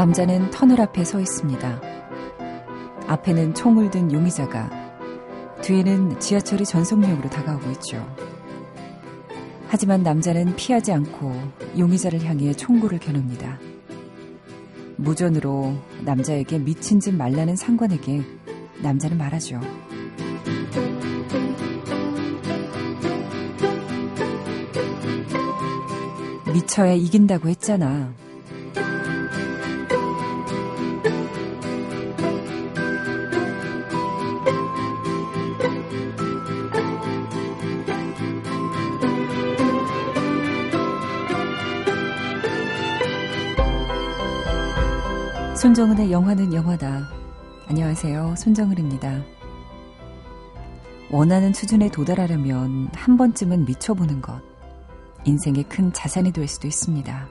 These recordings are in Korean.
남자는 터널 앞에 서 있습니다. 앞에는 총을 든 용의자가, 뒤에는 지하철이 전속력으로 다가오고 있죠. 하지만 남자는 피하지 않고 용의자를 향해 총구를 겨눕니다. 무전으로 남자에게 미친 짓 말라는 상관에게 남자는 말하죠. 미쳐야 이긴다고 했잖아. 손정은의 영화는 영화다. 안녕하세요. 손정은입니다. 원하는 수준에 도달하려면 한 번쯤은 미쳐보는 것. 인생의 큰 자산이 될 수도 있습니다.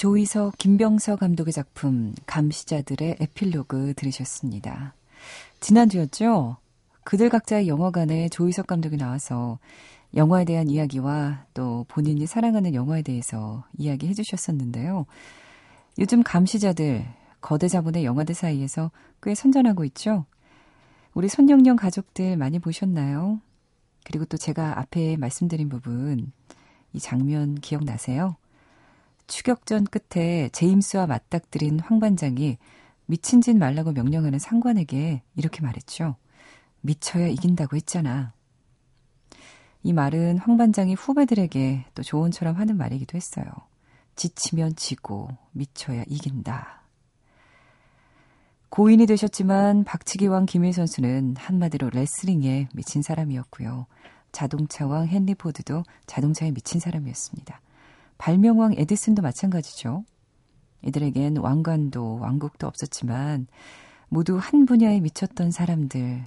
조이석, 김병서 감독의 작품 감시자들의 에필로그 들으셨습니다. 지난주였죠? 그들 각자의 영화관에 조이석 감독이 나와서 영화에 대한 이야기와 또 본인이 사랑하는 영화에 대해서 이야기해 주셨었는데요. 요즘 감시자들, 거대 자본의 영화들 사이에서 꽤 선전하고 있죠? 우리 손영영 가족들 많이 보셨나요? 그리고 또 제가 앞에 말씀드린 부분, 이 장면 기억나세요? 추격전 끝에 제임스와 맞닥뜨린 황 반장이 미친 짓 말라고 명령하는 상관에게 이렇게 말했죠. 미쳐야 이긴다고 했잖아. 이 말은 황 반장이 후배들에게 또 조언처럼 하는 말이기도 했어요. 지치면 지고 미쳐야 이긴다. 고인이 되셨지만 박치기 왕 김일 선수는 한마디로 레슬링에 미친 사람이었고요. 자동차 왕 헨리 포드도 자동차에 미친 사람이었습니다. 발명왕 에디슨도 마찬가지죠. 이들에겐 왕관도 왕국도 없었지만 모두 한 분야에 미쳤던 사람들.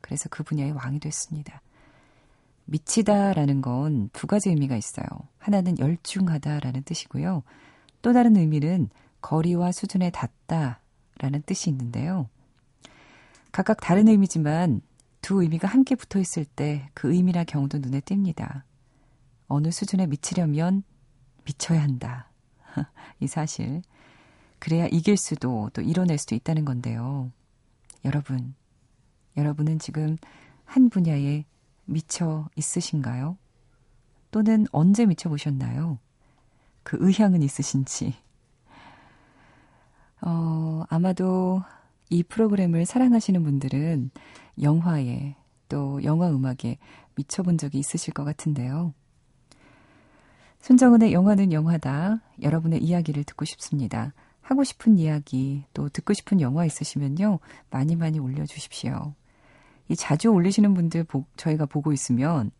그래서 그 분야의 왕이 됐습니다. 미치다라는 건 두 가지 의미가 있어요. 하나는 열중하다라는 뜻이고요. 또 다른 의미는 거리와 수준에 닿다라는 뜻이 있는데요. 각각 다른 의미지만 두 의미가 함께 붙어 있을 때 그 의미나 경우도 눈에 띕니다. 어느 수준에 미치려면 미쳐야 한다. 이 사실. 그래야 이길 수도 또 이뤄낼 수도 있다는 건데요. 여러분, 여러분은 지금 한 분야에 미쳐 있으신가요? 또는 언제 미쳐 보셨나요? 그 의향은 있으신지. 어, 아마도 이 프로그램을 사랑하시는 분들은 영화에 또 영화 음악에 미쳐본 적이 있으실 것 같은데요. 손정은의 영화는 영화다. 여러분의 이야기를 듣고 싶습니다. 하고 싶은 이야기, 또 듣고 싶은 영화 있으시면요. 많이 많이 올려주십시오. 이 자주 올리시는 분들 보, 저희가 보고 있으면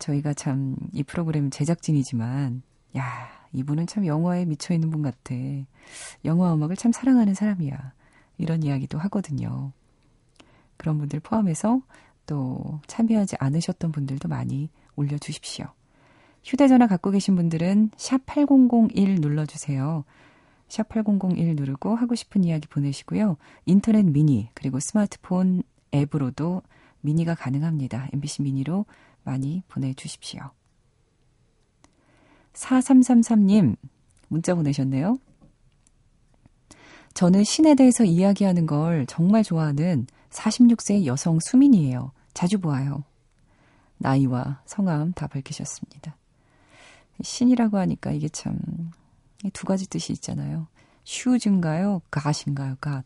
저희가 참 이 프로그램 제작진이지만 야, 이분은 참 영화에 미쳐 있는 분 같아. 영화 음악을 참 사랑하는 사람이야. 이런 이야기도 하거든요. 그런 분들 포함해서 또 참여하지 않으셨던 분들도 많이 올려주십시오. 휴대전화 갖고 계신 분들은 샵 8001 눌러주세요. 샵 8001 누르고 하고 싶은 이야기 보내시고요. 인터넷 미니 그리고 스마트폰 앱으로도 미니가 가능합니다. MBC 미니로 많이 보내주십시오. 4333님 문자 보내셨네요. 저는 신에 대해서 이야기하는 걸 정말 좋아하는 46세 여성 수민이에요. 자주 보아요. 나이와 성함 다 밝히셨습니다. 신이라고 하니까 이게 참 두 가지 뜻이 있잖아요. 슈즈인가요? 갓인가요? 갓.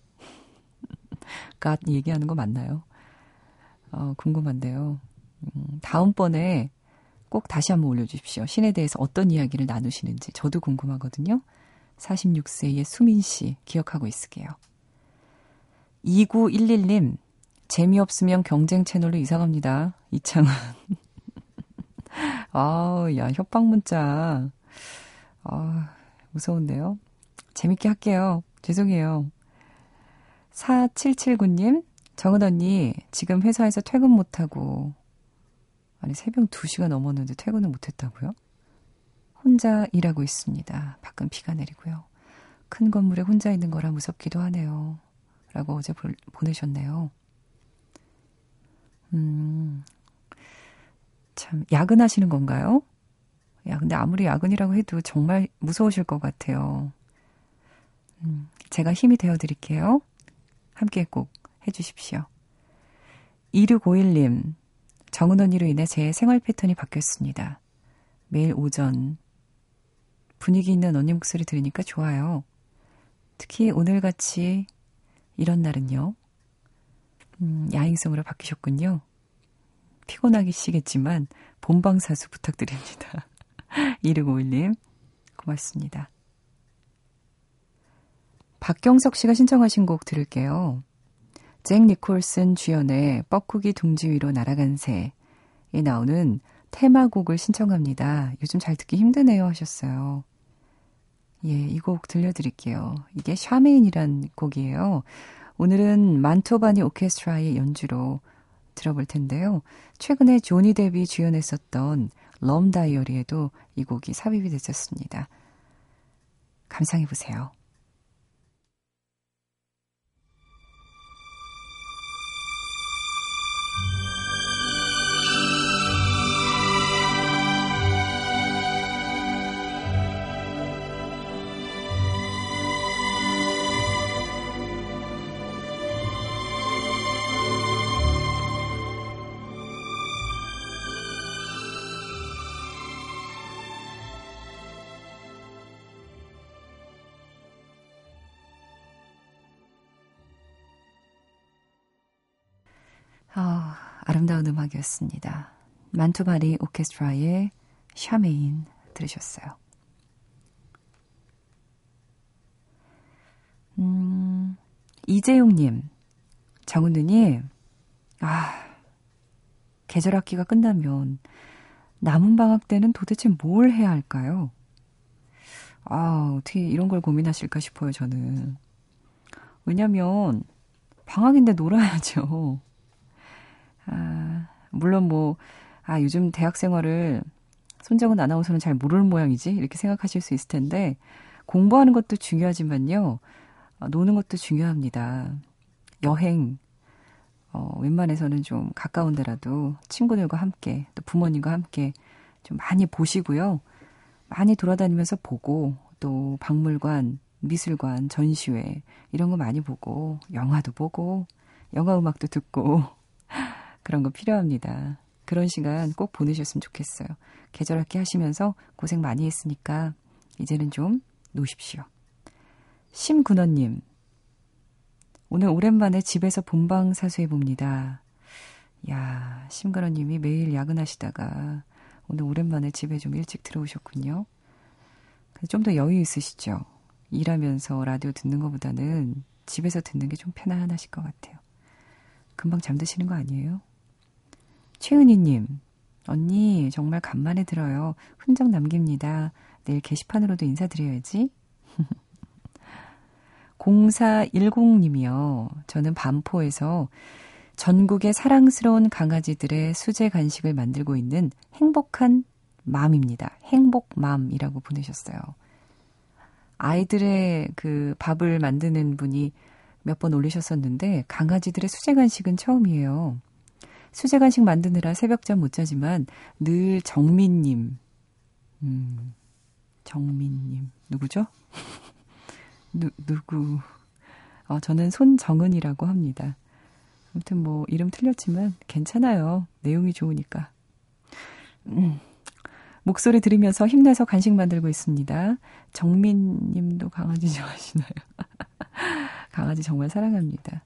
갓 얘기하는 거 맞나요? 어, 궁금한데요. 음, 다음번에 꼭 다시 한번 올려주십시오. 신에 대해서 어떤 이야기를 나누시는지 저도 궁금하거든요. 46세의 수민 씨 기억하고 있을게요. 2911님, 재미없으면 경쟁 채널로 이사갑니다. 이창은. 아우, 야, 협박 문자. 아, 무서운데요? 재밌게 할게요. 죄송해요. 4779님, 정은 언니, 지금 회사에서 퇴근 못하고, 아니, 새벽 2시가 넘었는데 퇴근을 못했다고요? 혼자 일하고 있습니다. 밖은 비가 내리고요. 큰 건물에 혼자 있는 거라 무섭기도 하네요. 라고 어제 보, 보내셨네요. 음, 참, 야근하시는 건가요? 야, 근데 아무리 야근이라고 해도 정말 무서우실 것 같아요. 음, 제가 힘이 되어 드릴게요. 함께 꼭 해주십시오. 2651님, 정은 언니로 인해 제 생활 패턴이 바뀌었습니다. 매일 오전, 분위기 있는 언니 목소리 들으니까 좋아요. 특히 오늘같이 이런 날은요. 음, 야행성으로 바뀌셨군요. 피곤하시겠지만 본방사수 부탁드립니다. 2651님 고맙습니다. 박경석 씨가 신청하신 곡 들을게요. 잭 니콜슨 주연의 뻐꾸기 둥지 위로 날아간 새에 나오는 테마곡을 신청합니다. 요즘 잘 듣기 힘드네요 하셨어요. 예, 이 곡 들려드릴게요. 이게 샤메인이란 곡이에요. 오늘은 만토바니 오케스트라의 연주로 들어볼 텐데요. 최근에 조니 데비 주연했었던 럼 다이어리에도 이 곡이 삽입이 됐었습니다. 감상해 보세요. 아, 아름다운 음악이었습니다. 만투바리 오케스트라의 샤메인 들으셨어요. 음, 이재용님, 정은우님, 아, 계절 학기가 끝나면 남은 방학 때는 도대체 뭘 해야 할까요? 아, 어떻게 이런 걸 고민하실까 싶어요, 저는. 왜냐면, 방학인데 놀아야죠. 아, 물론 뭐, 아, 요즘 대학 생활을 손정은 아나운서는 잘 모르는 모양이지? 이렇게 생각하실 수 있을 텐데, 공부하는 것도 중요하지만요, 어, 노는 것도 중요합니다. 여행, 어, 웬만해서는 좀 가까운 데라도 친구들과 함께, 또 부모님과 함께 좀 많이 보시고요. 많이 돌아다니면서 보고, 또 박물관, 미술관, 전시회, 이런 거 많이 보고, 영화도 보고, 영화 음악도 듣고, 그런 거 필요합니다. 그런 시간 꼭 보내셨으면 좋겠어요. 계절학기 하시면서 고생 많이 했으니까 이제는 좀 노십시오. 심군원님, 오늘 오랜만에 집에서 본방 사수해봅니다. 야, 심근원님이 매일 야근하시다가 오늘 오랜만에 집에 좀 일찍 들어오셨군요. 좀 더 여유 있으시죠? 일하면서 라디오 듣는 것보다는 집에서 듣는 게 좀 편안하실 것 같아요. 금방 잠드시는 거 아니에요? 최은희님, 언니, 정말 간만에 들어요. 흔적 남깁니다. 내일 게시판으로도 인사드려야지. 0410님이요. 저는 반포에서 전국의 사랑스러운 강아지들의 수제 간식을 만들고 있는 행복한 맘입니다. 행복맘이라고 보내셨어요. 아이들의 그 밥을 만드는 분이 몇 번 올리셨었는데 강아지들의 수제 간식은 처음이에요. 수제 간식 만드느라 새벽 잠 못 자지만 늘 정민님, 음, 정민님 누구죠? 누 누구? 어, 저는 손정은이라고 합니다. 아무튼 뭐 이름 틀렸지만 괜찮아요. 내용이 좋으니까. 음, 목소리 들으면서 힘내서 간식 만들고 있습니다. 정민 님도 강아지 좋아하시나요? 강아지 정말 사랑합니다.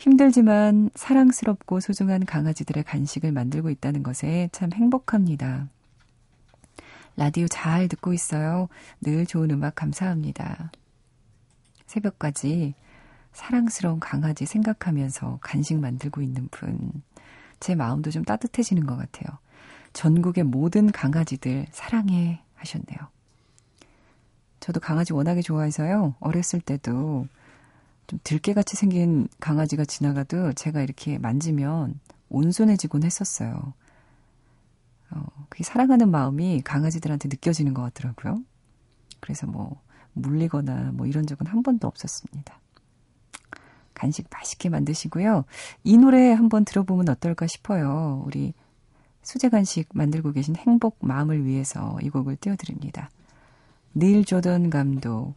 힘들지만 사랑스럽고 소중한 강아지들의 간식을 만들고 있다는 것에 참 행복합니다. 라디오 잘 듣고 있어요. 늘 좋은 음악 감사합니다. 새벽까지 사랑스러운 강아지 생각하면서 간식 만들고 있는 분. 제 마음도 좀 따뜻해지는 것 같아요. 전국의 모든 강아지들 사랑해 하셨네요. 저도 강아지 워낙에 좋아해서요. 어렸을 때도 좀 들깨같이 생긴 강아지가 지나가도 제가 이렇게 만지면 온순해지곤 했었어요. 어, 그게 사랑하는 마음이 강아지들한테 느껴지는 것 같더라고요. 그래서 뭐, 물리거나 뭐 이런 적은 한 번도 없었습니다. 간식 맛있게 만드시고요. 이 노래 한번 들어보면 어떨까 싶어요. 우리 수제 간식 만들고 계신 행복 마음을 위해서 이 곡을 띄워드립니다. 닐 조던 감독,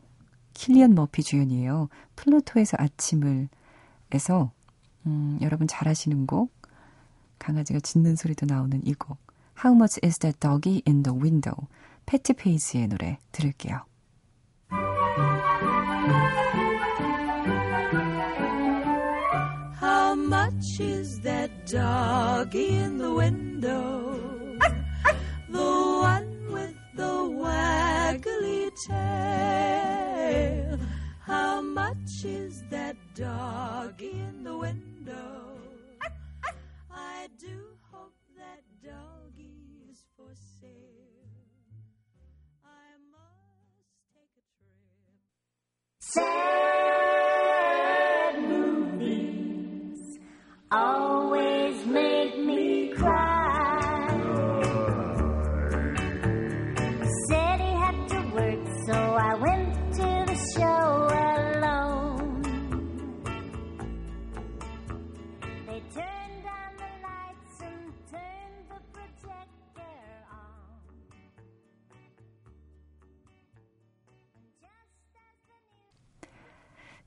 킬리언 머피 주연이에요. 플루토에서 아침을 에서 음, 여러분 잘 아시는 곡, 강아지가 짖는 소리도 나오는 이 곡, How much is that doggy in the window? 패티 페이지의 노래 들을게요. How much is that dog in the window? I do hope that doggy's for sale. I must take a trip. Sad movies always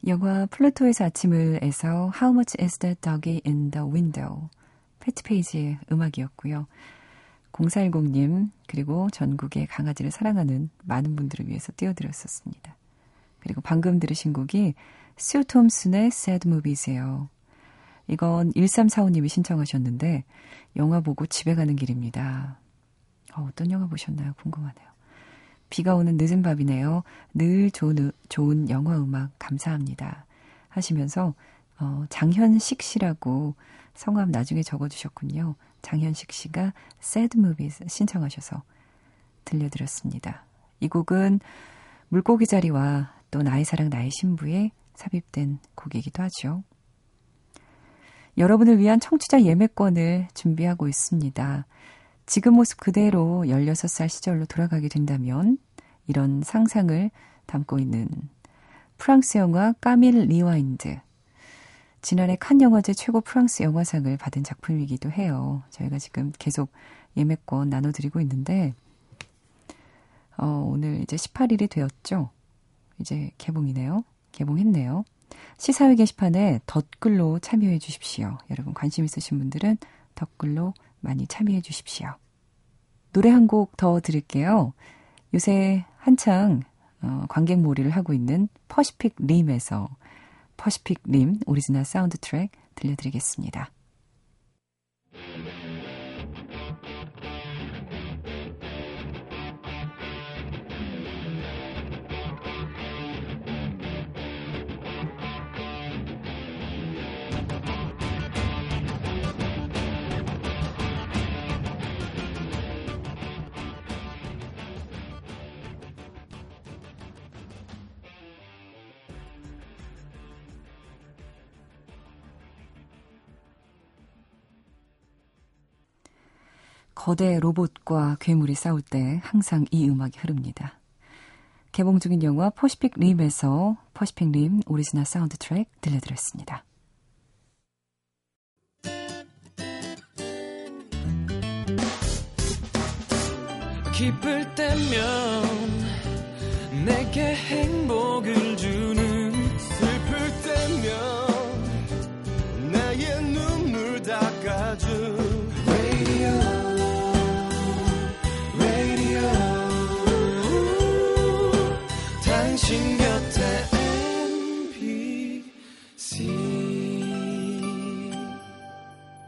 영화 플루토에서 아침을에서 How much is that doggy in the window? 패트 페이지의 음악이었고요. 0410님 그리고 전국의 강아지를 사랑하는 많은 분들을 위해서 띄워드렸었습니다. 그리고 방금 들으신 곡이 스 톰슨의 Sad Movies예요. 이건 1345님이 신청하셨는데 영화 보고 집에 가는 길입니다. 어, 어떤 영화 보셨나요? 궁금하네요. 비가 오는 늦은 밤이네요. 늘 좋은, 좋은 영화 음악 감사합니다. 하시면서, 어, 장현식 씨라고 성함 나중에 적어주셨군요. 장현식 씨가 Sad Movies 신청하셔서 들려드렸습니다. 이 곡은 물고기 자리와 또 나의 사랑 나의 신부에 삽입된 곡이기도 하죠. 여러분을 위한 청취자 예매권을 준비하고 있습니다. 지금 모습 그대로 16살 시절로 돌아가게 된다면 이런 상상을 담고 있는 프랑스 영화 까밀 리와인드. 지난해 칸 영화제 최고 프랑스 영화상을 받은 작품이기도 해요. 저희가 지금 계속 예매권 나눠드리고 있는데, 어, 오늘 이제 18일이 되었죠? 이제 개봉이네요. 개봉했네요. 시사회 게시판에 덧글로 참여해 주십시오. 여러분 관심 있으신 분들은 덧글로 많이 참여해 주십시오. 노래 한 곡 더 드릴게요. 요새 한창 어, 관객몰이를 하고 있는 퍼시픽 림에서 퍼시픽 림 오리지널 사운드 트랙 들려드리겠습니다. 거대 로봇과 괴물이 싸울 때 항상 이 음악이 흐릅니다. 개봉 중인 영화 퍼시픽 림에서 퍼시픽 림 오리지널 사운드 트랙 들려드렸습니다. 기쁠 때면 내게 행복을 주는 슬플 때면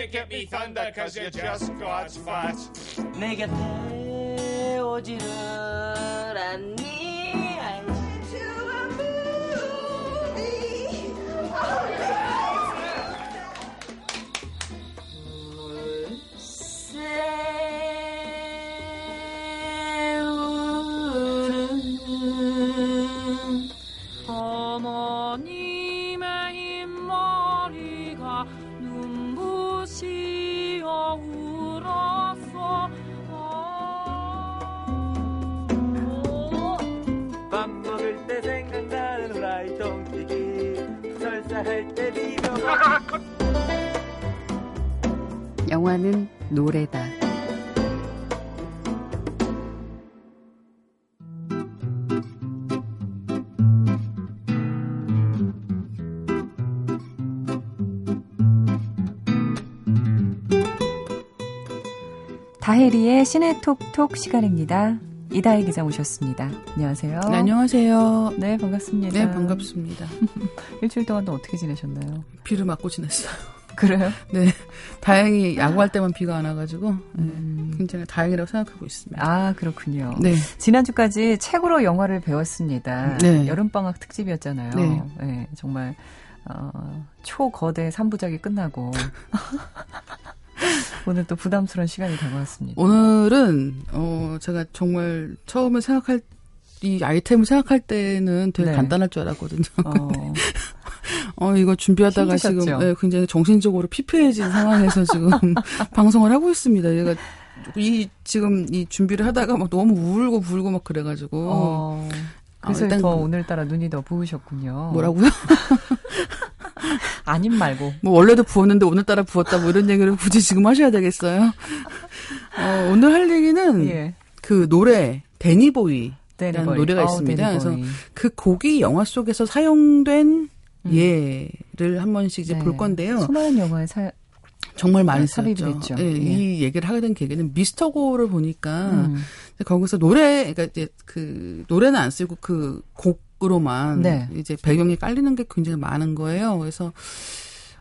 get me thunder cause you're just God's fat. 내 곁에 오지를 않니 영화는 노래다. 다혜리의 시네톡톡 시간입니다. 이다혜 기자 모셨습니다. 안녕하세요. 네, 안녕하세요. 네, 반갑습니다. 네, 반갑습니다. 일주일 동안 또 어떻게 지내셨나요? 비를 맞고 지냈어요. 그래요? 네. 다행히 야구할 때만 비가 안 와가지고, 음. 굉장히 다행이라고 생각하고 있습니다. 아, 그렇군요. 네. 지난주까지 책으로 영화를 배웠습니다. 네. 여름방학 특집이었잖아요. 네. 네, 정말, 어, 초거대 3부작이 끝나고. 오늘 또 부담스러운 시간이 다가왔습니다. 오늘은, 어, 제가 정말 처음에 생각할, 이 아이템을 생각할 때는 되게 네. 간단할 줄 알았거든요. 어, 어, 이거 준비하다가 힘드셨죠? 지금 네, 굉장히 정신적으로 피폐해진 상황에서 지금 방송을 하고 있습니다. 얘가 이, 지금 이 준비를 하다가 막 너무 울고 불고 막 그래가지고. 어, 그래서 아, 일단 더 그- 오늘따라 눈이 더 부으셨군요. 뭐라고요? 아님 말고. 뭐 원래도 부었는데 오늘따라 부었다 뭐 이런 얘기를 굳이 지금 하셔야 되겠어요. 어, 오늘 할 얘기는 예. 그 노래 데니보이라는 데니보이. 노래가 어, 있습니다. 그래서 데니보이. 그 곡이 영화 속에서 사용된 음. 예를 한 번씩 이제 네. 볼 건데요. 수많은 영화에 사, 정말 많이 네, 삽입이 썼죠. 예, 예. 이 얘기를 하게 된 계기는 미스터 고를 보니까 음. 거기서 노래 그러니까 이제 그 노래는 안 쓰고 그 곡으로만 네. 이제 배경이 깔리는 게 굉장히 많은 거예요. 그래서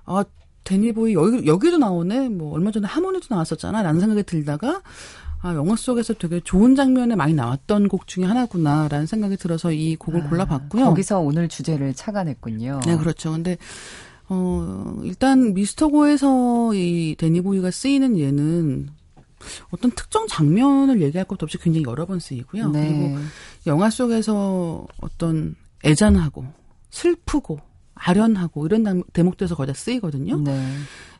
아 데니보이 여기 여기도 나오네. 뭐 얼마 전에 하모니도 나왔었잖아 라는 생각이 들다가 아 영화 속에서 되게 좋은 장면에 많이 나왔던 곡 중에 하나구나라는 생각이 들어서 이 곡을 아, 골라봤고요. 거기서 오늘 주제를 착안했군요. 네, 그렇죠. 근데 어 일단 미스터고에서 이 데니보이가 쓰이는 예는 어떤 특정 장면을 얘기할 것도 없이 굉장히 여러 번 쓰이고요. 네. 그리고 영화 속에서 어떤 애잔하고 슬프고 아련하고 이런 남- 대목들에서 거의 다 쓰이거든요. 네.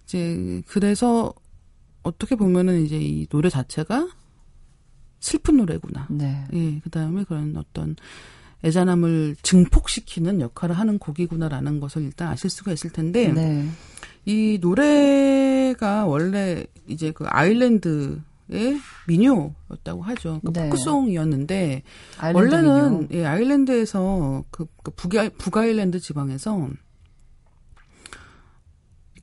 이제 그래서 어떻게 보면은 이제 이 노래 자체가 슬픈 노래구나. 네. 예, 그 다음에 그런 어떤 애잔함을 증폭시키는 역할을 하는 곡이구나라는 것을 일단 아실 수가 있을 텐데 네. 이 노래가 원래 이제 그 아일랜드의 민요였다고 하죠. 그 네. 포크송이었는데 아일랜드 원래는 민요. 예, 아일랜드에서 그, 그 북아, 북아일랜드 지방에서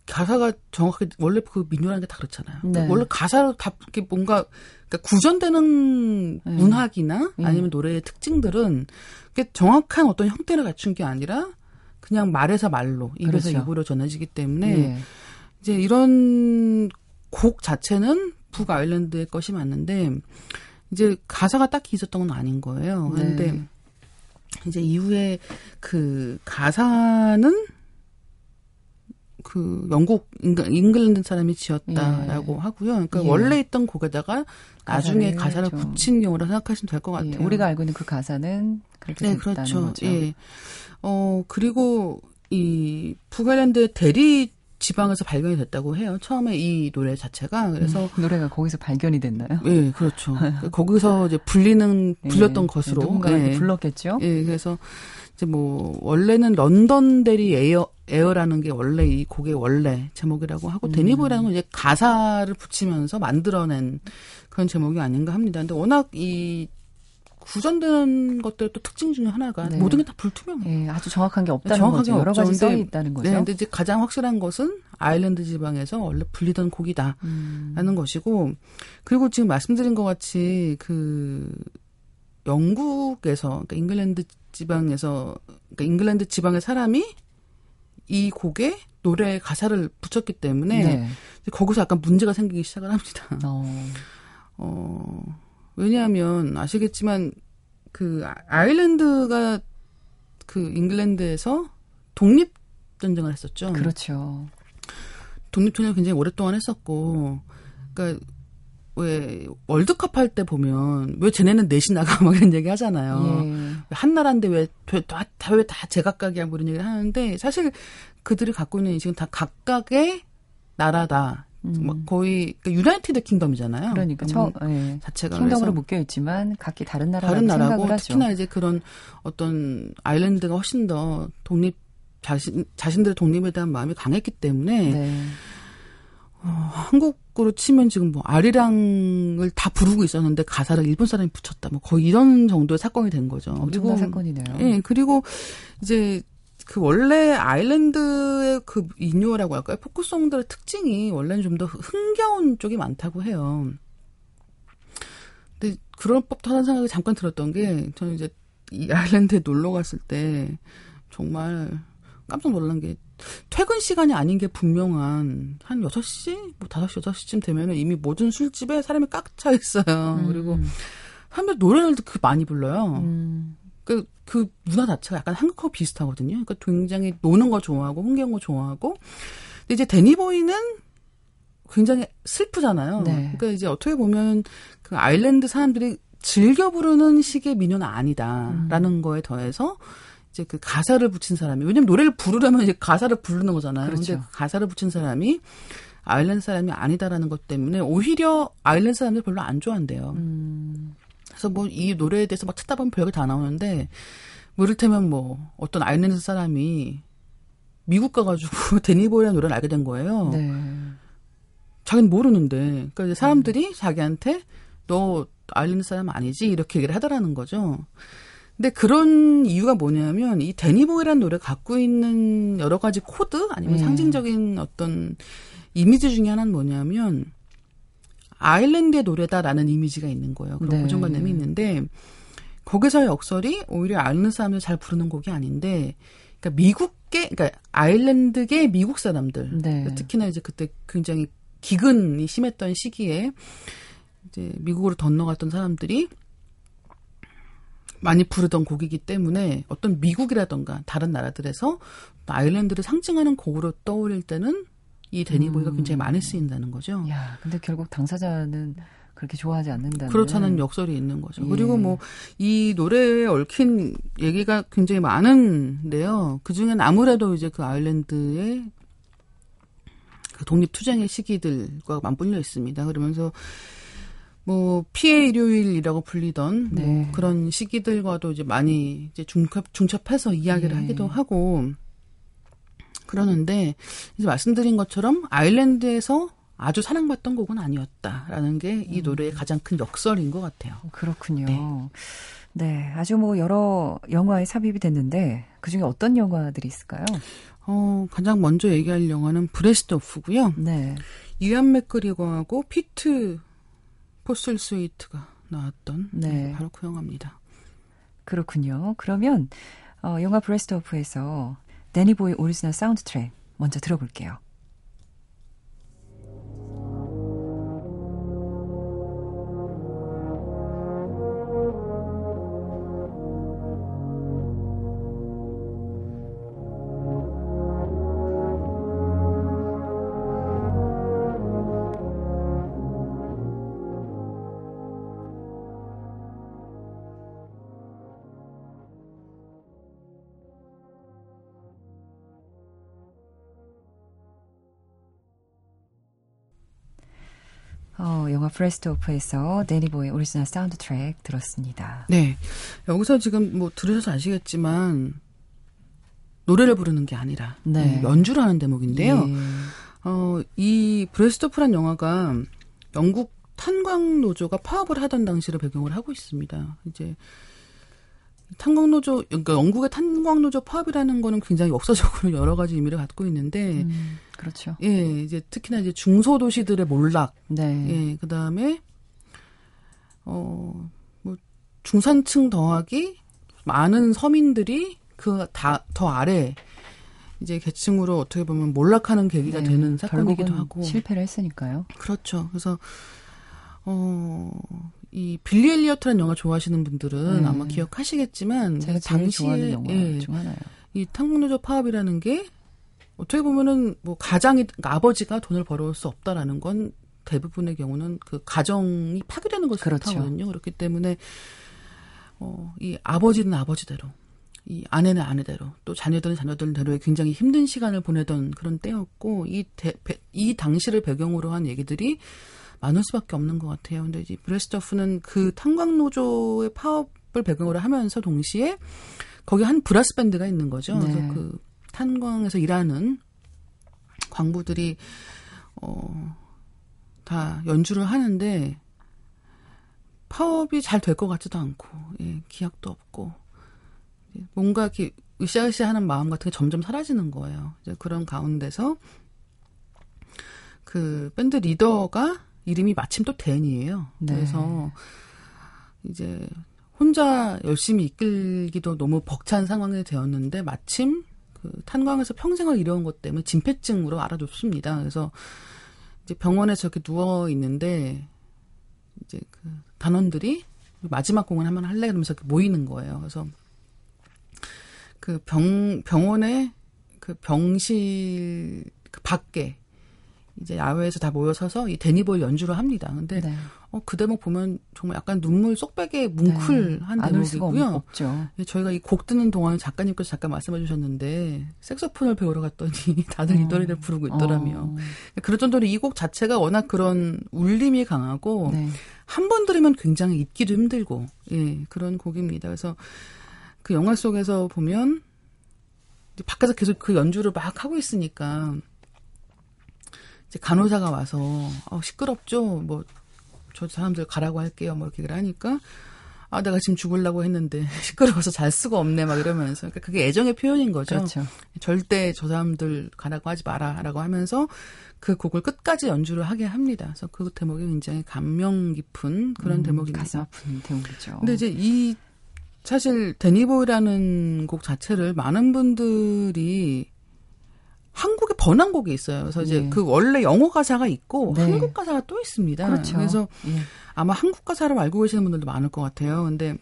가사가 정확하게 원래 그 민요라는 게 다 그렇잖아요. 그러니까 네. 원래 가사로 다 이렇게 뭔가 그러니까 구전되는 네. 문학이나 음. 아니면 노래의 특징들은 그게 정확한 어떤 형태를 갖춘 게 아니라 그냥 말에서 말로 입에서 그렇죠. 입으로 전해지기 때문에 예. 이제 이런 곡 자체는 북 아일랜드의 것이 맞는데 이제 가사가 딱히 있었던 건 아닌 거예요. 그런데 네. 이제 이후에 그 가사는 그 영국 잉글- 잉글 랜드 사람이 지었다라고 예. 하고요. 그러니까 예. 원래 있던 곡에다가 나중에 가사를 가사를 좀- 붙인 경우라 생각하시면 될것 예, 같아요. 우리가 알고 있는 그 가사는 그렇게 네, 됐다는 그렇죠. 거죠. 예. 어, 그리고 이 북아일랜드 데리 지방에서 발견이 됐다고 해요. 처음에 이 노래 자체가. 그래서 노래가 거기서 발견이 됐나요? 예, 그렇죠. 거기서 이제 불리는 불렸던 예, 것으로 누군가 예. 불렀겠죠. 예, 그래서 이제 뭐 원래는 Londonderry Air Air라는 게 원래 이 곡의 원래 제목이라고 하고 데니보이라는 건 이제 가사를 붙이면서 만들어낸 그런 제목이 아닌가 합니다. 근데 워낙 이 구전되는 것들의 또 특징 중에 하나가 네. 모든 게 다 불투명해요. 예, 아주 정확한 게 없다는 정확하게 거죠. 여러. 가지 설이 있다는 거죠. 네, 근데 이제 가장 확실한 것은 아일랜드 지방에서 원래 불리던 곡이다라는 음. 것이고 그리고 지금 말씀드린 것 같이 그 영국에서 그러니까 잉글랜드 지방에서 그러니까 잉글랜드 지방의 사람이 이 곡에 노래 가사를 붙였기 때문에 네. 거기서 약간 문제가 생기기 시작을 합니다. 어. 어, 왜냐하면 아시겠지만 그 아- 아일랜드가 그 잉글랜드에서 독립 전쟁을 했었죠. 그렇죠. 독립 전쟁을 굉장히 오랫동안 했었고, 그러니까 왜 월드컵 할 때 보면 왜 쟤네는 넷이 나가 막 이런 얘기 하잖아요. 예. 한 나라인데 왜다왜다 제각각이야 뭐 이런 얘기를 하는데 사실 그들이 갖고 있는 인식은 다 각각의 나라다. 음. 막 거의 그러니까 United Kingdom이잖아요. 그러니까 뭐 처, 예. 자체가 Kingdom으로 묶여 있지만 각기 다른 나라라고 다른 나라고 생각을 하죠. 특히나 이제 그런 어떤 아일랜드가 훨씬 더 독립 자신 자신들의 독립에 대한 마음이 강했기 때문에 네. 한국 으로 치면 지금 뭐 아리랑을 다 부르고 있었는데 가사를 일본 사람이 붙였다 뭐 거의 이런 정도의 사건이 된 거죠. 엄청난 사건이네요. 예, 그리고 이제 그 원래 아일랜드의 그 인요라고 할까요? 포크송들의 특징이 원래는 좀 더 흥겨운 쪽이 많다고 해요. 근데 그런 법도 하는 생각이 잠깐 들었던 게 저는 이제 이 아일랜드에 놀러 갔을 때 정말 깜짝 놀란 게 퇴근 시간이 아닌 게 분명한 한 6시, 뭐 5시, 6시쯤 되면은 이미 모든 술집에 사람이 꽉 차 있어요. 그리고 사람들 노래를 그 많이 불러요. 음, 그, 그 문화 자체가 약간 한국하고 비슷하거든요. 그러니까 굉장히 노는 거 좋아하고, 흥겨운 거 좋아하고. 근데 이제 데니보이는 굉장히 슬프잖아요. 네. 그러니까 이제 어떻게 보면 그 아일랜드 사람들이 즐겨 부르는 식의 민요는 아니다라는 음. 거에 더해서 이제 그 가사를 붙인 사람이 왜냐면 노래를 부르려면 이제 가사를 부르는 거잖아요. 그렇죠. 근데 그 가사를 붙인 사람이 아일랜드 사람이 아니다라는 것 때문에 오히려 아일랜드 사람들 별로 안 좋아한대요. 음, 그래서 뭐 이 노래에 대해서 막 찾다 보면 별게 다 나오는데 뭐 이를테면 뭐 어떤 아일랜드 사람이 미국 가가지고 데니보이라는 노래를 알게 된 거예요. 네. 자기는 모르는데 그러니까 이제 사람들이 자기한테 너 아일랜드 사람 아니지 이렇게 얘기를 하더라는 거죠. 근데 그런 이유가 뭐냐면 이 데니보이라는 노래 갖고 있는 여러 가지 코드 아니면 음. 상징적인 어떤 이미지 중에 하나는 뭐냐면 아일랜드의 노래다라는 이미지가 있는 거예요. 그런 네. 고정관념이 있는데 거기서의 역설이 오히려 아일랜드 사람들 잘 부르는 곡이 아닌데 그러니까 미국계 그러니까 아일랜드계 미국 사람들 네. 그러니까 특히나 이제 그때 굉장히 기근이 심했던 시기에 이제 미국으로 건너갔던 사람들이 많이 부르던 곡이기 때문에 어떤 미국이라던가 다른 나라들에서 아일랜드를 상징하는 곡으로 떠올릴 때는 이 데니보이가 음. 굉장히 많이 쓰인다는 거죠. 야, 근데 결국 당사자는 그렇게 좋아하지 않는다는. 그렇다는 역설이 있는 거죠. 예. 그리고 뭐 이 노래에 얽힌 얘기가 굉장히 많은데요. 그 중엔 아무래도 이제 그 아일랜드의 그 독립 투쟁의 시기들과 맞물려 있습니다. 그러면서 뭐 피해 일요일이라고 불리던 뭐 네. 그런 시기들과도 이제 많이 이제 중첩 중첩해서 이야기를 예. 하기도 하고 그러는데 이제 말씀드린 것처럼 아일랜드에서 아주 사랑받던 곡은 아니었다라는 게 이 노래의 가장 큰 역설인 것 같아요. 그렇군요. 네. 네. 아주 뭐 여러 영화에 삽입이 됐는데 그 중에 어떤 영화들이 있을까요? 어, 가장 먼저 얘기할 영화는 브래스드 오프고요. 네. 이완 맥그리거하고 피트 포슬스웨이트가 나왔던 네. 네, 바로 그 영화입니다. 그렇군요. 그러면 어, 영화 브레스트 오프에서 데니보이 오리지널 사운드 트랙 먼저 들어볼게요. 어, 영화 브래스드 오프에서 데니보이 오리지널 사운드 트랙 들었습니다. 네. 여기서 지금 뭐 들으셔서 아시겠지만 노래를 부르는 게 아니라 네. 음, 연주를 하는 대목인데요. 예. 어, 이 브래스드 오프란 영화가 영국 탄광 노조가 파업을 하던 당시를 배경으로 하고 있습니다. 이제 탄광 노조 그러니까 영국의 탄광 노조 파업이라는 거는 굉장히 역사적으로 여러 가지 의미를 갖고 있는데 음, 그렇죠. 예, 이제 특히나 이제 중소도시들의 몰락 네. 예, 그 다음에 어, 뭐 중산층 더하기 많은 서민들이 그 다 더 아래 이제 계층으로 어떻게 보면 몰락하는 계기가 네, 되는 사건이기도 하고 실패를 했으니까요. 그렇죠. 그래서 어, 이 빌리 엘리어트라는 영화 좋아하시는 분들은 네. 아마 기억하시겠지만 제가 제일 좋아하는 영화 예, 중 하나예요. 이 탄광노조 파업이라는 게 어떻게 보면은 뭐 가장이 그러니까 아버지가 돈을 벌어올 수 없다라는 건 대부분의 경우는 그 가정이 파괴되는 것을 그렇죠. 뜻하거든요. 그렇기 때문에 어, 이 아버지는 아버지대로 이 아내는 아내대로 또 자녀들은 자녀들대로의 굉장히 힘든 시간을 보내던 그런 때였고 이, 대, 배- 이 당시를 배경으로 한 얘기들이 많을 수밖에 없는 것 같아요. 근데 이제 브레스토프는 그 탄광노조의 파업을 배경으로 하면서 동시에 거기 한 브라스 밴드가 있는 거죠. 네. 그래서 그 탄광에서 일하는 광부들이 어, 다 연주를 하는데 파업이 잘 될 것 같지도 않고 예, 기약도 없고 예, 뭔가 이렇게 으쌰으쌰하는 마음 같은 게 점점 사라지는 거예요. 이제 그런 가운데서 그 밴드 리더가 이름이 마침 또 댄이에요. 네. 그래서 이제 혼자 열심히 이끌기도 너무 벅찬 상황이 되었는데 마침 그 탄광에서 평생을 이뤄온 것 때문에 진폐증으로 알아줬습니다. 그래서 이제 병원에서 이렇게 누워 있는데 이제 그 단원들이 마지막 공연 한번 할래 그러면서 이렇게 모이는 거예요. 그래서 그 병 병원의 그 병실 그 밖에 이제 야외에서 다 모여서서 이 데니볼 연주를 합니다. 근데 네. 어, 그 대목 보면 정말 약간 눈물 쏙빼게 뭉클한 수가 대목이고요. 예, 저희가 이 곡 듣는 동안에 작가님께서 잠깐 말씀해 주셨는데 색소폰을 배우러 갔더니 다들 이 어. 노래를 부르고 있더라며. 어, 그럴 정도로 이 곡 자체가 워낙 그런 울림이 강하고 네. 한번 들으면 굉장히 잊기도 힘들고 예 그런 곡입니다. 그래서 그 영화 속에서 보면 밖에서 계속 그 연주를 막 하고 있으니까 이제 간호사가 와서 어, 시끄럽죠. 뭐 저 사람들 가라고 할게요. 뭐 이렇게 하니까 아 내가 지금 죽으려고 했는데 시끄러워서 잘 수가 없네 막 이러면서 그러니까 그게 애정의 표현인 거죠. 그렇죠. 절대 저 사람들 가라고 하지 마라라고 하면서 그 곡을 끝까지 연주를 하게 합니다. 그래서 그 대목이 굉장히 감명 깊은 그런 음, 대목입니다. 가슴 아픈 대목이죠. 근데 이제 이 사실 데니보이라는 곡 자체를 많은 분들이 한국에 번안 곡이 있어요. 그래서 이제 예. 그 원래 영어 가사가 있고 네. 한국 가사가 또 있습니다. 그렇죠. 그래서 예. 아마 한국 가사를 알고 계시는 분들도 많을 것 같아요. 근데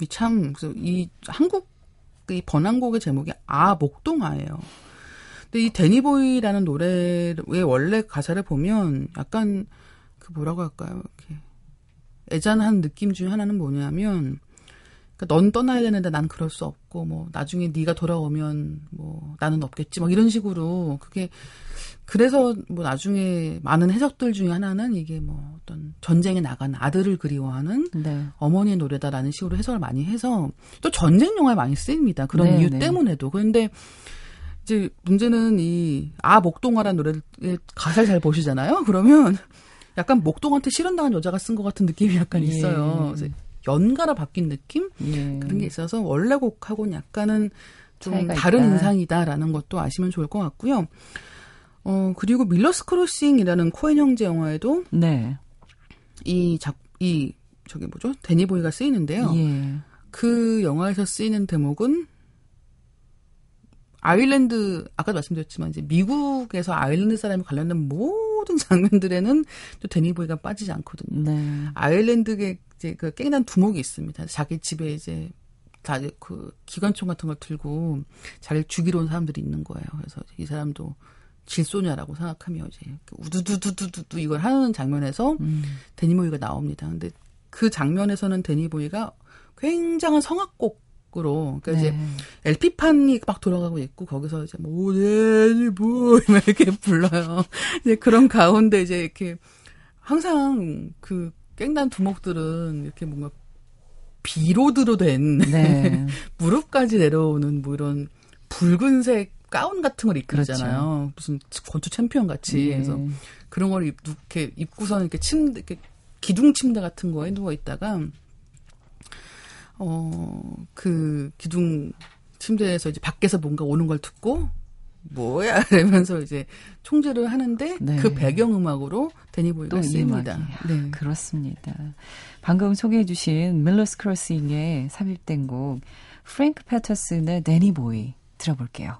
이 참, 이 한국 이 번안곡의 제목이 아 목동아예요. 근데 이 데니보이라는 노래의 원래 가사를 보면 약간 그 뭐라고 할까요? 이렇게 애잔한 느낌 중에 하나는 뭐냐면 그러니까 넌 떠나야 되는데 난 그럴 수 없고 뭐 나중에 네가 돌아오면 뭐 나는 없겠지 막 이런 식으로 그게 그래서 뭐 나중에 많은 해석들 중에 하나는 이게 뭐 어떤 전쟁에 나간 아들을 그리워하는 네. 어머니의 노래다라는 식으로 해석을 많이 해서 또 전쟁 영화에 많이 쓰입니다. 그런 네, 이유 네. 때문에도. 그런데 이제 문제는 이 아 목동아라는 노래를 가사를 잘 보시잖아요. 그러면 약간 목동한테 실현당한 여자가 쓴 것 같은 느낌이 약간 예. 있어요. 그래서 연가라 바뀐 느낌 예. 그런 게 있어서 원래 곡하고는 약간은 좀 다른 있다. 인상이다라는 것도 아시면 좋을 것 같고요. 어 그리고 밀러스 크로싱이라는 코엔 형제 영화에도 네. 이 작, 이, 저기 뭐죠? 데니보이가 쓰이는데요. 예. 그 영화에서 쓰이는 대목은 아일랜드, 아까도 말씀드렸지만 이제 미국에서 아일랜드 사람이 관련된 모든 장면들에는 또 데니보이가 빠지지 않거든요. 네. 아일랜드에 이제 그 갱단 두목이 있습니다. 자기 집에 이제 다 그 기관총 같은 걸 들고 자기를 죽이러 온 사람들이 있는 거예요. 그래서 이 사람도 질소냐라고 생각하며 이제 그 우두두두두두 이걸 하는 장면에서 음. 데니보이가 나옵니다. 근데 그 장면에서는 데니보이가 굉장한 성악곡으로 그러니까 이제 네. LP판이 막 돌아가고 있고 거기서 이제 뭐 데니보이 막 이렇게 불러요. 이제 그런 가운데 이제 이렇게 항상 그 깽단 두목들은 이렇게 뭔가 비로드로 된 네. 무릎까지 내려오는 뭐 이런 붉은색 가운 같은 걸 입고 그렇죠. 무슨 권투 챔피언 같이. 예. 그래서 그런 걸 입, 이렇게 입고서는 이렇게 침대, 이렇게 기둥 침대 같은 거에 누워 있다가, 어, 그 기둥 침대에서 이제 밖에서 뭔가 오는 걸 듣고, 뭐야, 이러면서 이제 총질을 하는데, 네. 그 배경 음악으로 데니보이가 또이 쓰입니다. 네. 그렇습니다. 방금 소개해 주신 밀러스 크로싱의 삽입된 곡 프랭크 패터슨의 데니 보이 들어볼게요.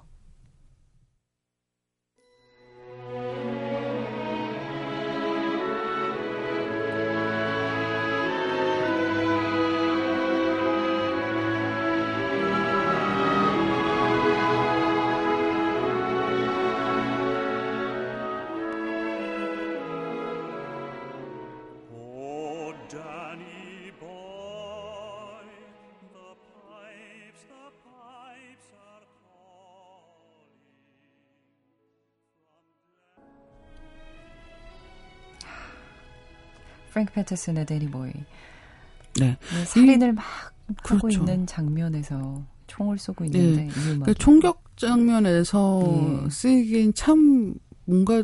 프랭크 패터슨의 데니 보이. 네. 네, 살인을 막 하고 그렇죠. 있는 장면에서 총을 쏘고 있는데 이 음악 그 총격 장면에서 예. 쓰이기엔 참 뭔가,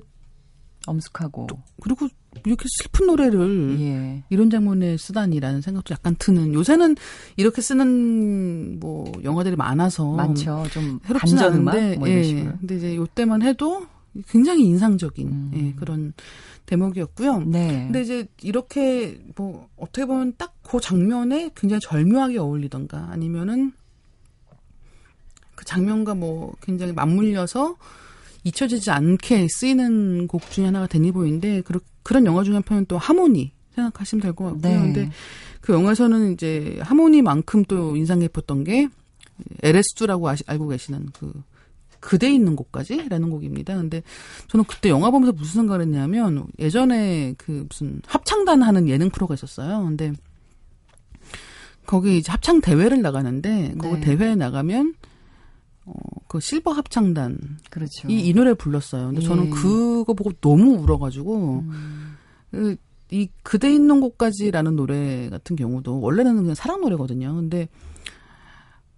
엄숙하고 그리고 이렇게 슬픈 노래를 예. 이런 장면에 쓰다니라는 생각도 약간 드는 요새는 이렇게 쓰는 뭐 영화들이 많아서 많죠. 좀 음악 않은데 뭐 예. 근데 이제 요때만 해도 굉장히 인상적인 음. 예, 그런 대목이었고요. 네. 근데 이제 이렇게 뭐 어떻게 보면 딱 그 장면에 굉장히 절묘하게 어울리던가 아니면은 그 장면과 뭐 굉장히 맞물려서 잊혀지지 않게 쓰이는 곡 중에 하나가 데니보이인데 그런 그런 영화 중에 한 편은 또 하모니 생각하시면 될 것 같고요. 네. 근데 그 영화에서는 이제 하모니만큼 또 인상 깊었던 게 LS2라고 아시, 알고 계시는 그 그대 있는 곳까지 라는 곡입니다. 근데 저는 그때 영화 보면서 무슨 생각을 했냐면 예전에 그 무슨 합창단 하는 예능 프로가 있었어요. 근데 거기 이제 합창 대회를 나가는데 거기 네. 대회에 나가면 어그 실버 합창단 그렇죠. 이, 이 노래 불렀어요. 근데 저는 예. 그거 보고 너무 울어가지고 음, 그, 이 그대 있는 곳까지라는 노래 같은 경우도 원래는 그냥 사랑 노래거든요. 근데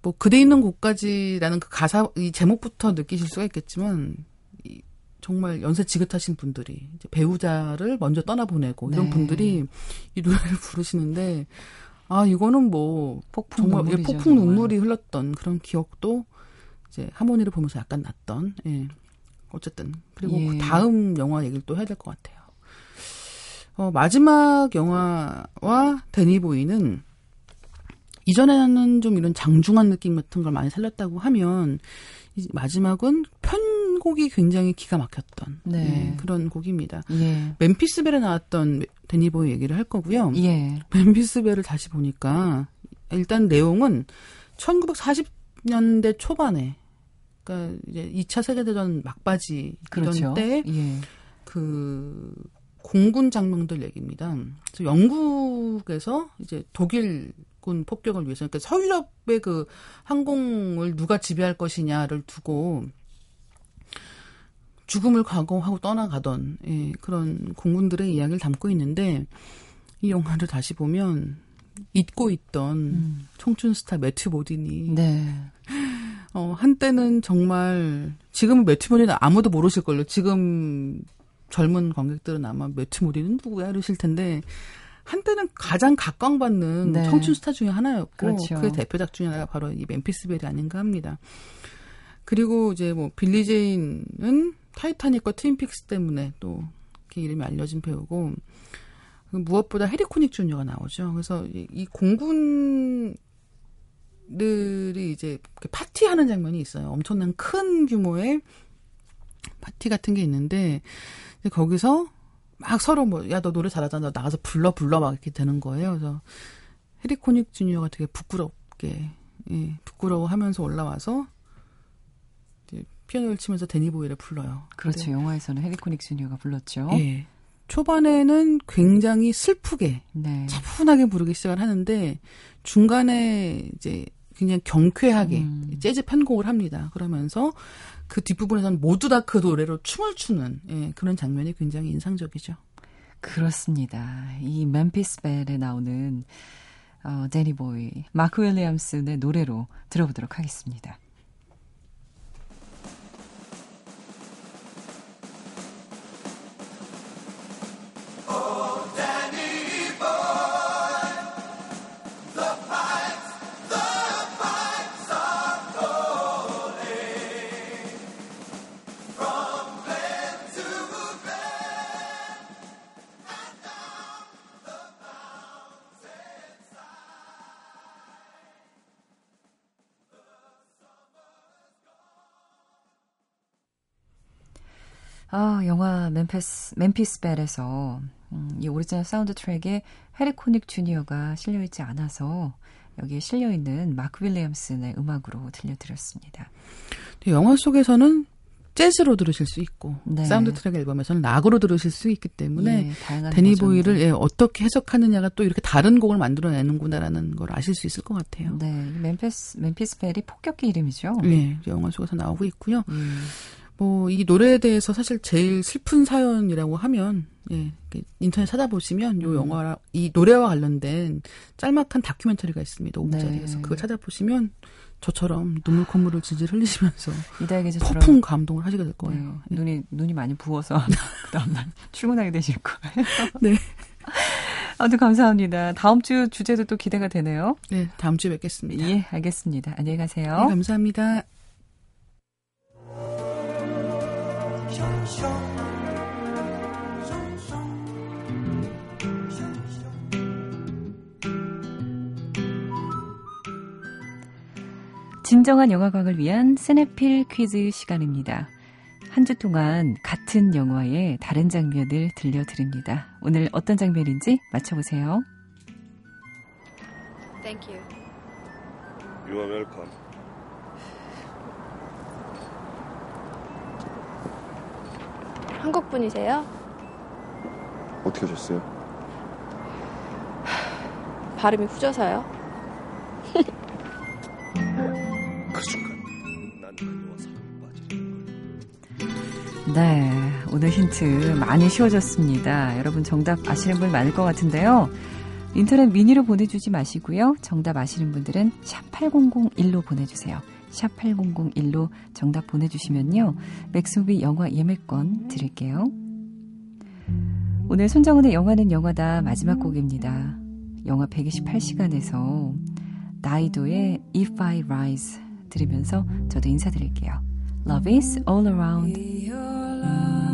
뭐 그대 있는 곳까지라는 그 가사 이 제목부터 느끼실 수가 있겠지만 이 정말 연세 지긋하신 분들이 이제 배우자를 먼저 떠나보내고 이런 네. 분들이 이 노래를 부르시는데 아 이거는 뭐 폭풍 정말 예, 눈물이죠, 폭풍 정말. 눈물이 흘렀던 그런 기억도 이제 하모니를 보면서 약간 났던 예. 어쨌든 그리고 예. 그 다음 영화 얘기를 또 해야 될 것 같아요. 어, 마지막 영화와 데니 보이는 이전에는 좀 이런 장중한 느낌 같은 걸 많이 살렸다고 하면 이 마지막은 편곡이 굉장히 기가 막혔던 네. 예, 그런 곡입니다. 예. 멤피스 벨에 나왔던 데니보이 얘기를 할 거고요. 예. 멤피스 벨을 다시 보니까 일단 내용은 1940년대 초반에 그러니까 이제 2차 세계대전 막바지 그렇죠. 이런 때 예. 그 공군 장병들 얘기입니다. 그래서 영국에서 이제 독일 군 폭격을 위해서 그러니까 서유럽의 그 항공을 누가 지배할 것이냐를 두고 죽음을 각오하고 떠나가던 예, 그런 공군들의 이야기를 담고 있는데 이 영화를 다시 보면 잊고 있던 음. 청춘 스타 매튜 모딘이 네. 어, 한때는 정말, 지금은 매튜 모디는 아무도 모르실 걸요. 지금 젊은 관객들은 아마 매튜 모디는 누구야? 이러실 텐데, 한때는 가장 각광받는 네. 청춘 스타 중에 하나였고, 그렇죠. 그 대표작 중에 하나가 바로 이 멤피스 벨이 아닌가 합니다. 그리고 이제 뭐, 빌리 제인은 타이타닉과 트윈픽스 때문에 또, 이렇게 이름이 알려진 배우고, 무엇보다 해리 코닉 주니어가 나오죠. 그래서 이, 이 공군 들이 이제 파티하는 장면이 있어요. 엄청난 큰 규모의 파티 같은 게 있는데 거기서 막 서로 뭐 야 너 노래 잘하잖아 너 나가서 불러 불러 막 이렇게 되는 거예요. 그래서 해리 코닉 주니어가 되게 부끄럽게 예, 부끄러워 하면서 올라와서 이제 피아노를 치면서 데니 보이를 불러요. 그렇죠. 근데, 영화에서는 해리 코닉 주니어가 불렀죠. 예. 초반에는 굉장히 슬프게 네. 차분하게 부르기 시작을 하는데 중간에 이제 굉장히 경쾌하게 음. 재즈 편곡을 합니다. 그러면서 그 뒷부분에서는 모두 다 그 노래로 춤을 추는 예, 그런 장면이 굉장히 인상적이죠. 그렇습니다. 이 멤피스 벨에 나오는 어, 데니 보이, 마크 윌리엄슨의 노래로 들어보도록 하겠습니다. 아, 영화 멤피스, 멤피스 벨에서 음, 이 오리지널 사운드 트랙에 해리 코닉 주니어가 실려있지 않아서 여기에 실려있는 마크 윌리엄슨의 음악으로 들려드렸습니다. 영화 속에서는 재즈로 들으실 수 있고 네. 사운드 트랙 앨범에서는 락으로 들으실 수 있기 때문에 예, 데니. 보이를 예, 어떻게 해석하느냐가 또 이렇게 다른 곡을 만들어내는구나라는 걸 아실 수 있을 것 같아요. 네, 이 멤피스, 멤피스 벨이 폭격기 이름이죠. 예, 영화 속에서 나오고 있고요. 음, 뭐 이 노래에 대해서 사실 제일 슬픈 사연이라고 하면 예, 인터넷 찾아보시면 요 영화 이 노래와 관련된 짤막한 다큐멘터리가 있습니다. 5분짜리에서 네. 그걸 찾아보시면 저처럼 눈물 콧물을 질질 흘리시면서 기자처럼 폭풍 감동을 하시게 될 거예요. 네, 눈이 눈이 많이 부어서 그 다음날 출근하게 되실 거예요. 네. 아무튼 감사합니다. 다음 주 주제도 또 기대가 되네요. 네, 다음 주에 뵙겠습니다. 예, 알겠습니다. 안녕히 가세요. 네, 감사합니다. 진정한 영화광을 위한 스네필 퀴즈 시간입니다. 한 주 동안 같은 영화의 다른 장면을 들려드립니다. 오늘 어떤 장면인지 맞춰보세요. Thank you. You are welcome. 한국 분이세요? 어떻게 하셨어요? 발음이 후져서요. 그 순간 난 그녀와 사랑에 빠지는 네, 오늘 힌트 많이 쉬워졌습니다. 여러분 정답 아시는 분 많을 것 같은데요. 인터넷 미니로 보내주지 마시고요. 정답 아시는 분들은 샵 8001로 보내주세요. 샵 8001로 정답 보내주시면요. 맥스무비 영화 예매권 드릴게요. 오늘 손정은의 영화는 영화다 마지막 곡입니다. 영화 128시간에서 나이도의 If I Rise 들으면서 저도 인사드릴게요. Love is all around.